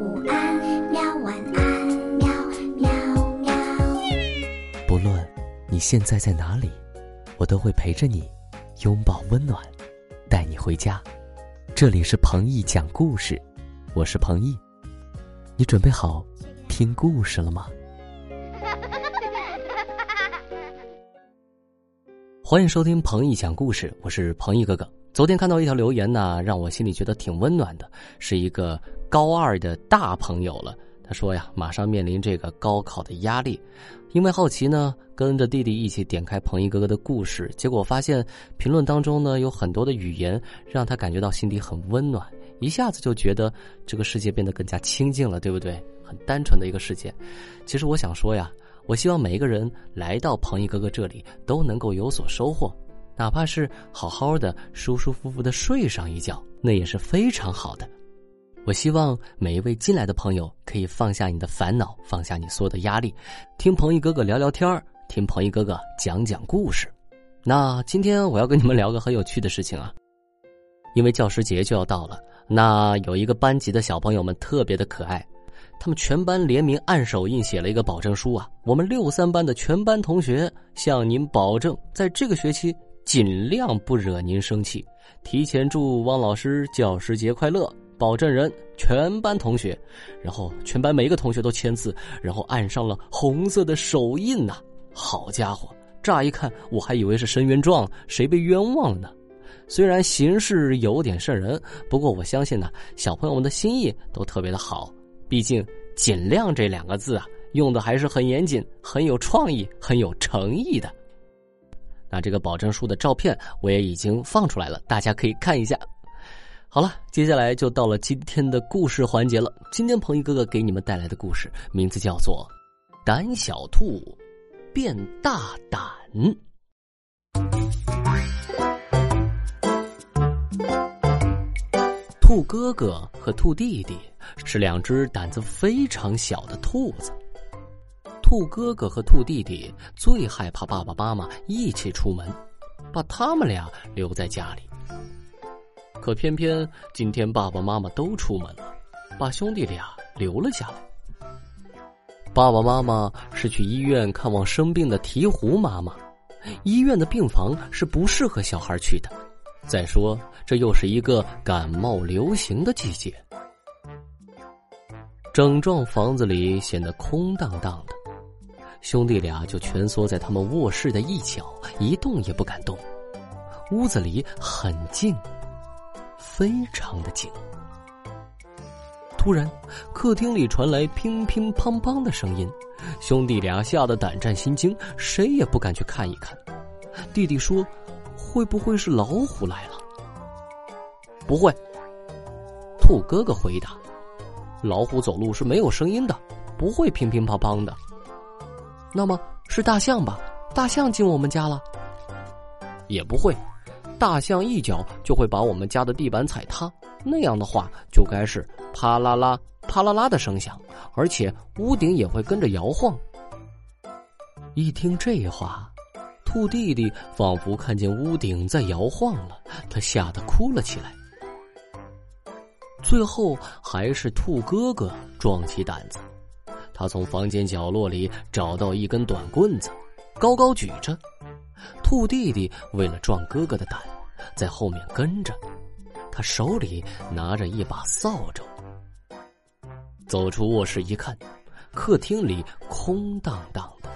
午安，喵晚安，喵喵喵。不论你现在在哪里，我都会陪着你，拥抱温暖，带你回家。这里是彭毅讲故事，我是彭毅，你准备好听故事了吗？欢迎收听彭毅讲故事，我是彭毅哥哥。昨天看到一条留言呢，让我心里觉得挺温暖的，是一个高二的大朋友了。他说呀，马上面临这个高考的压力，因为好奇呢，跟着弟弟一起点开彭毅哥哥的故事，结果发现评论当中呢有很多的语言让他感觉到心底很温暖，一下子就觉得这个世界变得更加清静了，对不对？很单纯的一个世界。其实我想说呀。我希望每一个人来到彭毅哥哥这里都能够有所收获，哪怕是好好的、舒舒服服的睡上一觉，那也是非常好的。我希望每一位进来的朋友可以放下你的烦恼，放下你所有的压力，听彭毅哥哥聊聊天听彭毅哥哥讲讲故事。那今天我要跟你们聊个很有趣的事情啊，因为教师节就要到了，那有一个班级的小朋友们特别的可爱。他们全班联名按手印写了一个保证书啊！我们六三班的全班同学向您保证，在这个学期尽量不惹您生气。提前祝汪老师教师节快乐！保证人全班同学，然后全班每一个同学都签字，然后按上了红色的手印呐！好家伙，乍一看我还以为是申冤状，谁被冤枉了呢？虽然形式有点瘆人，不过我相信呢，小朋友们的心意都特别的好。毕竟“尽量”这两个字啊，用的还是很严谨、很有创意、很有诚意的。那这个保证书的照片我也已经放出来了，大家可以看一下。好了，接下来就到了今天的故事环节了。今天彭一哥哥给你们带来的故事名字叫做《胆小兔变大胆》。兔哥哥和兔弟弟。是两只胆子非常小的兔子。兔哥哥和兔弟弟最害怕爸爸妈妈一起出门，把他们俩留在家里。可偏偏今天爸爸妈妈都出门了，把兄弟俩留了下来。爸爸妈妈是去医院看望生病的鹈鹕妈妈，医院的病房是不适合小孩去的。再说，这又是一个感冒流行的季节。整幢房子里显得空荡荡的，兄弟俩就蜷缩在他们卧室的一角，一动也不敢动。屋子里很静，非常的静。突然，客厅里传来乒乒乓乓的声音，兄弟俩吓得胆战心惊，谁也不敢去看一看。弟弟说：“会不会是老虎来了？”“不会。”兔哥哥回答。老虎走路是没有声音的，不会乒乒乓乓的。那么是大象吧？大象进我们家了，也不会。大象一脚就会把我们家的地板踩塌，那样的话就该是啪啦啦、啪啦啦的声响，而且屋顶也会跟着摇晃。一听这话，兔弟弟仿佛看见屋顶在摇晃了，他吓得哭了起来。最后还是兔哥哥壮起胆子，他从房间角落里找到一根短棍子，高高举着。兔弟弟为了壮哥哥的胆，在后面跟着。他手里拿着一把扫帚，走出卧室一看，客厅里空荡荡的。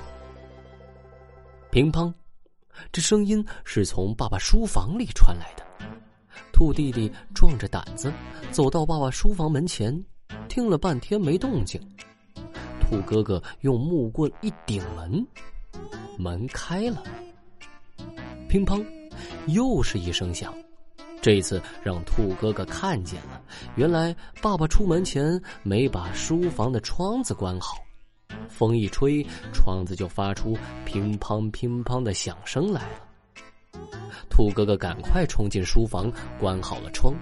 乒乓，这声音是从爸爸书房里传来的。兔弟弟壮着胆子走到爸爸书房门前，听了半天没动静。兔哥哥用木棍一顶门，门开了。乒乓，又是一声响，这一次让兔哥哥看见了，原来爸爸出门前没把书房的窗子关好，风一吹，窗子就发出乒乓乒乓的响声来了。兔哥哥赶快冲进书房，关好了窗。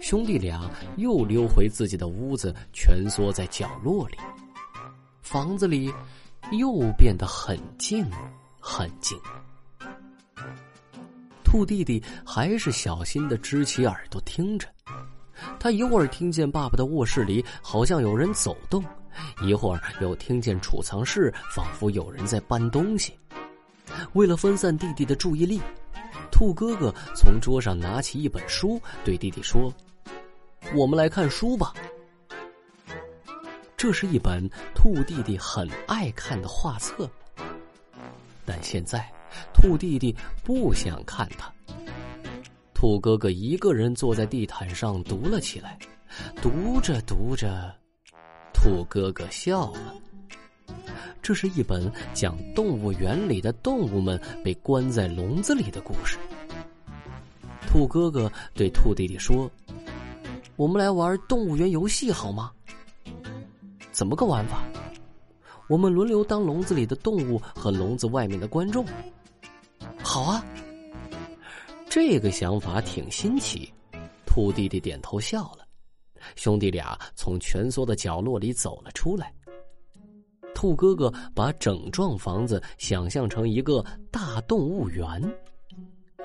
兄弟俩又溜回自己的屋子，蜷缩在角落里。房子里又变得很静，很静。兔弟弟还是小心的支起耳朵听着，他一会儿听见爸爸的卧室里好像有人走动，一会儿又听见储藏室仿佛有人在搬东西。为了分散弟弟的注意力，兔哥哥从桌上拿起一本书，对弟弟说：“我们来看书吧。”这是一本兔弟弟很爱看的画册，但现在兔弟弟不想看它。兔哥哥一个人坐在地毯上读了起来，读着读着，兔哥哥笑了。这是一本讲动物园里的动物们被关在笼子里的故事。兔哥哥对兔弟弟说：“我们来玩动物园游戏好吗？怎么个玩法？我们轮流当笼子里的动物和笼子外面的观众。好啊。”这个想法挺新奇，兔弟弟点头笑了。兄弟俩从蜷缩的角落里走了出来。兔哥哥把整幢房子想象成一个大动物园，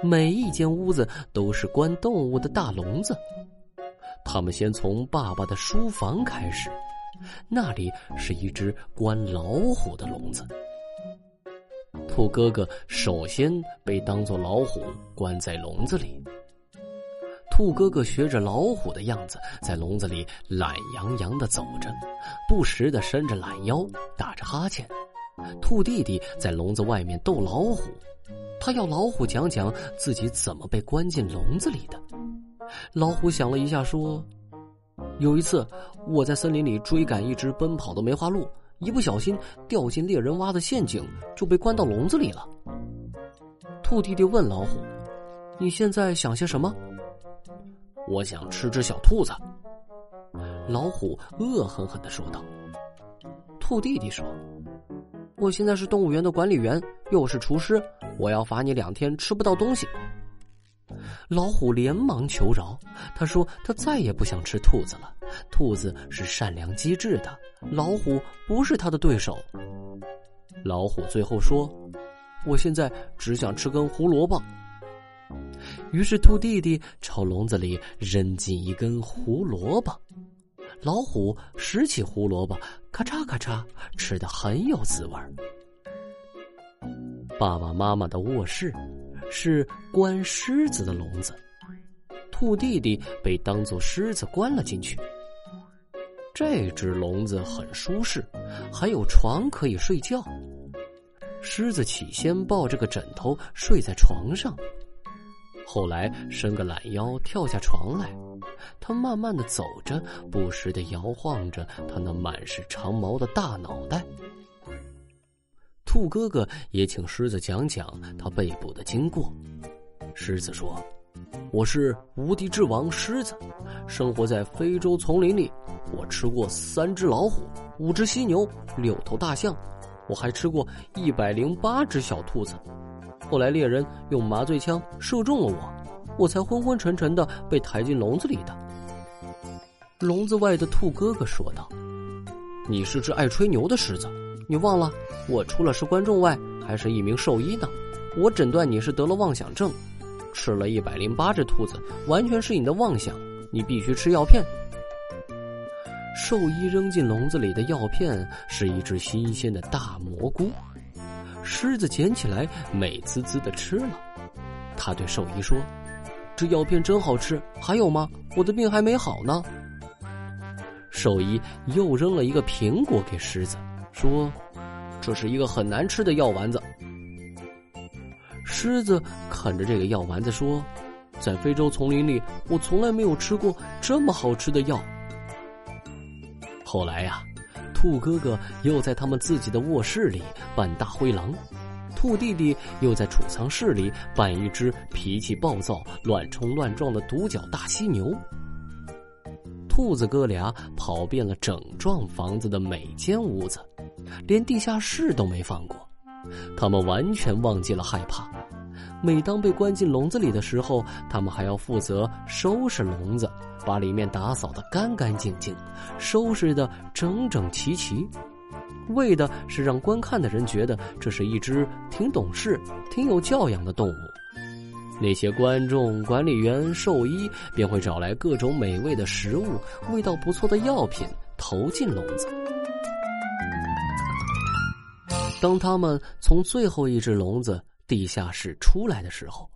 每一间屋子都是关动物的大笼子。他们先从爸爸的书房开始，那里是一只关老虎的笼子。兔哥哥首先被当作老虎关在笼子里。兔哥哥学着老虎的样子，在笼子里懒洋洋的走着，不时的伸着懒腰，打着哈欠。兔弟弟在笼子外面逗老虎，他要老虎讲讲自己怎么被关进笼子里的。老虎想了一下，说：“有一次，我在森林里追赶一只奔跑的梅花鹿。”一不小心掉进猎人挖的陷阱，就被关到笼子里了。兔弟弟问老虎：“你现在想些什么？”“我想吃只小兔子。”老虎恶狠狠的说道。兔弟弟说：“我现在是动物园的管理员，又是厨师，我要罚你两天吃不到东西。”老虎连忙求饶，他说他再也不想吃兔子了。兔子是善良机智的，老虎不是他的对手。老虎最后说：“我现在只想吃根胡萝卜。”于是兔弟弟朝笼子里扔进一根胡萝卜，老虎拾起胡萝卜，咔嚓咔嚓吃的很有滋味。爸爸妈妈的卧室是关狮子的笼子，兔弟弟被当做狮子关了进去。这只笼子很舒适，还有床可以睡觉。狮子起先抱着个枕头睡在床上，后来伸个懒腰跳下床来。他慢慢的走着，不时的摇晃着他那满是长毛的大脑袋。兔哥哥也请狮子讲讲他被捕的经过。狮子说：“我是无敌之王狮子，生活在非洲丛林里。我吃过三只老虎，五只犀牛，六头大象，我还吃过一百零八只小兔子。后来猎人用麻醉枪射中了我，我才昏昏沉沉的被抬进笼子里的。”笼子外的兔哥哥说道：“你是只爱吹牛的狮子。”你忘了，我除了是观众外，还是一名兽医呢。我诊断你是得了妄想症，吃了一百零八只兔子，完全是你的妄想。你必须吃药片。兽医扔进笼子里的药片是一只新鲜的大蘑菇，狮子捡起来美滋滋的吃了。他对兽医说：“这药片真好吃，还有吗？我的病还没好呢。”兽医又扔了一个苹果给狮子。说：“这是一个很难吃的药丸子。”狮子啃着这个药丸子说：“在非洲丛林里，我从来没有吃过这么好吃的药。”后来呀，兔哥哥又在他们自己的卧室里扮大灰狼，兔弟弟又在储藏室里扮一只脾气暴躁、乱冲乱撞的独角大犀牛。兔子哥俩跑遍了整幢房子的每间屋子。连地下室都没放过，他们完全忘记了害怕。每当被关进笼子里的时候，他们还要负责收拾笼子，把里面打扫得干干净净，收拾得整整齐齐，为的是让观看的人觉得这是一只挺懂事、挺有教养的动物。那些观众、管理员、兽医便会找来各种美味的食物、味道不错的药品投进笼子。当他们从最后一只笼子地下室出来的时候，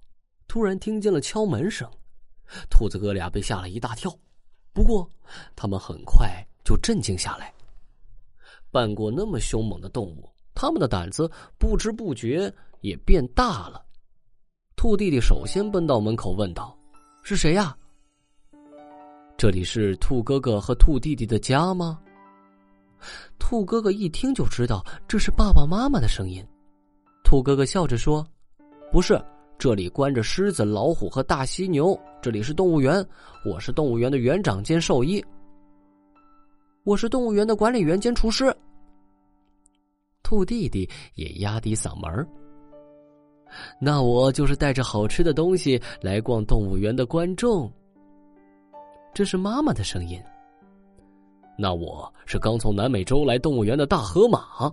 突然听见了敲门声，兔子哥俩被吓了一大跳。不过，他们很快就镇静下来。扮过那么凶猛的动物，他们的胆子不知不觉也变大了。兔弟弟首先奔到门口问道：“是谁呀？”这里是兔哥哥和兔弟弟的家吗？兔哥哥一听就知道这是爸爸妈妈的声音。兔哥哥笑着说：“不是，这里关着狮子、老虎和大犀牛。这里是动物园，我是动物园的园长兼兽医。我是动物园的管理员兼厨师。”兔弟弟也压低嗓门那我就是带着好吃的东西来逛动物园的观众。”这是妈妈的声音。那我是刚从南美洲来动物园的大河马。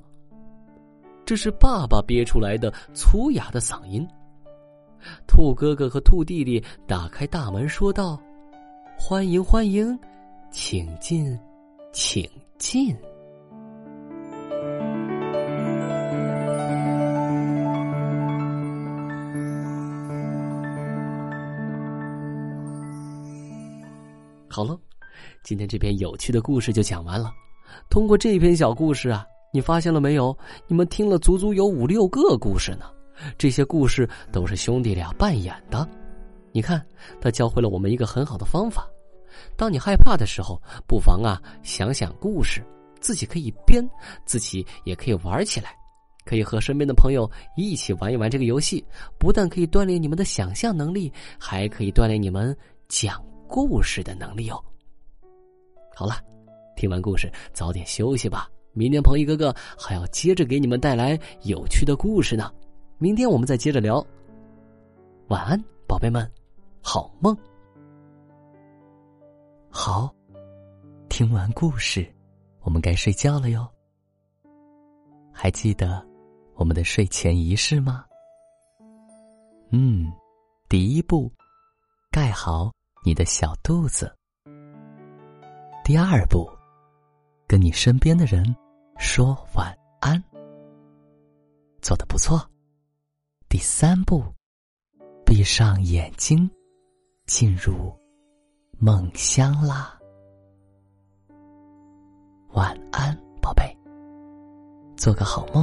这是爸爸憋出来的粗哑的嗓音。兔哥哥和兔弟弟打开大门说道：“欢迎欢迎，请进，请进。”好了。今天这篇有趣的故事就讲完了。通过这篇小故事啊，你发现了没有？你们听了足足有五六个故事呢。这些故事都是兄弟俩扮演的。你看，他教会了我们一个很好的方法：当你害怕的时候，不妨啊想想故事，自己可以编，自己也可以玩起来，可以和身边的朋友一起玩一玩这个游戏。不但可以锻炼你们的想象能力，还可以锻炼你们讲故事的能力哦。好了，听完故事早点休息吧。明天鹏一哥哥还要接着给你们带来有趣的故事呢。明天我们再接着聊。晚安，宝贝们，好梦。好，听完故事，我们该睡觉了哟。还记得我们的睡前仪式吗？嗯，第一步，盖好你的小肚子。第二步，跟你身边的人说晚安，做的不错。第三步，闭上眼睛，进入梦乡啦。晚安，宝贝，做个好梦。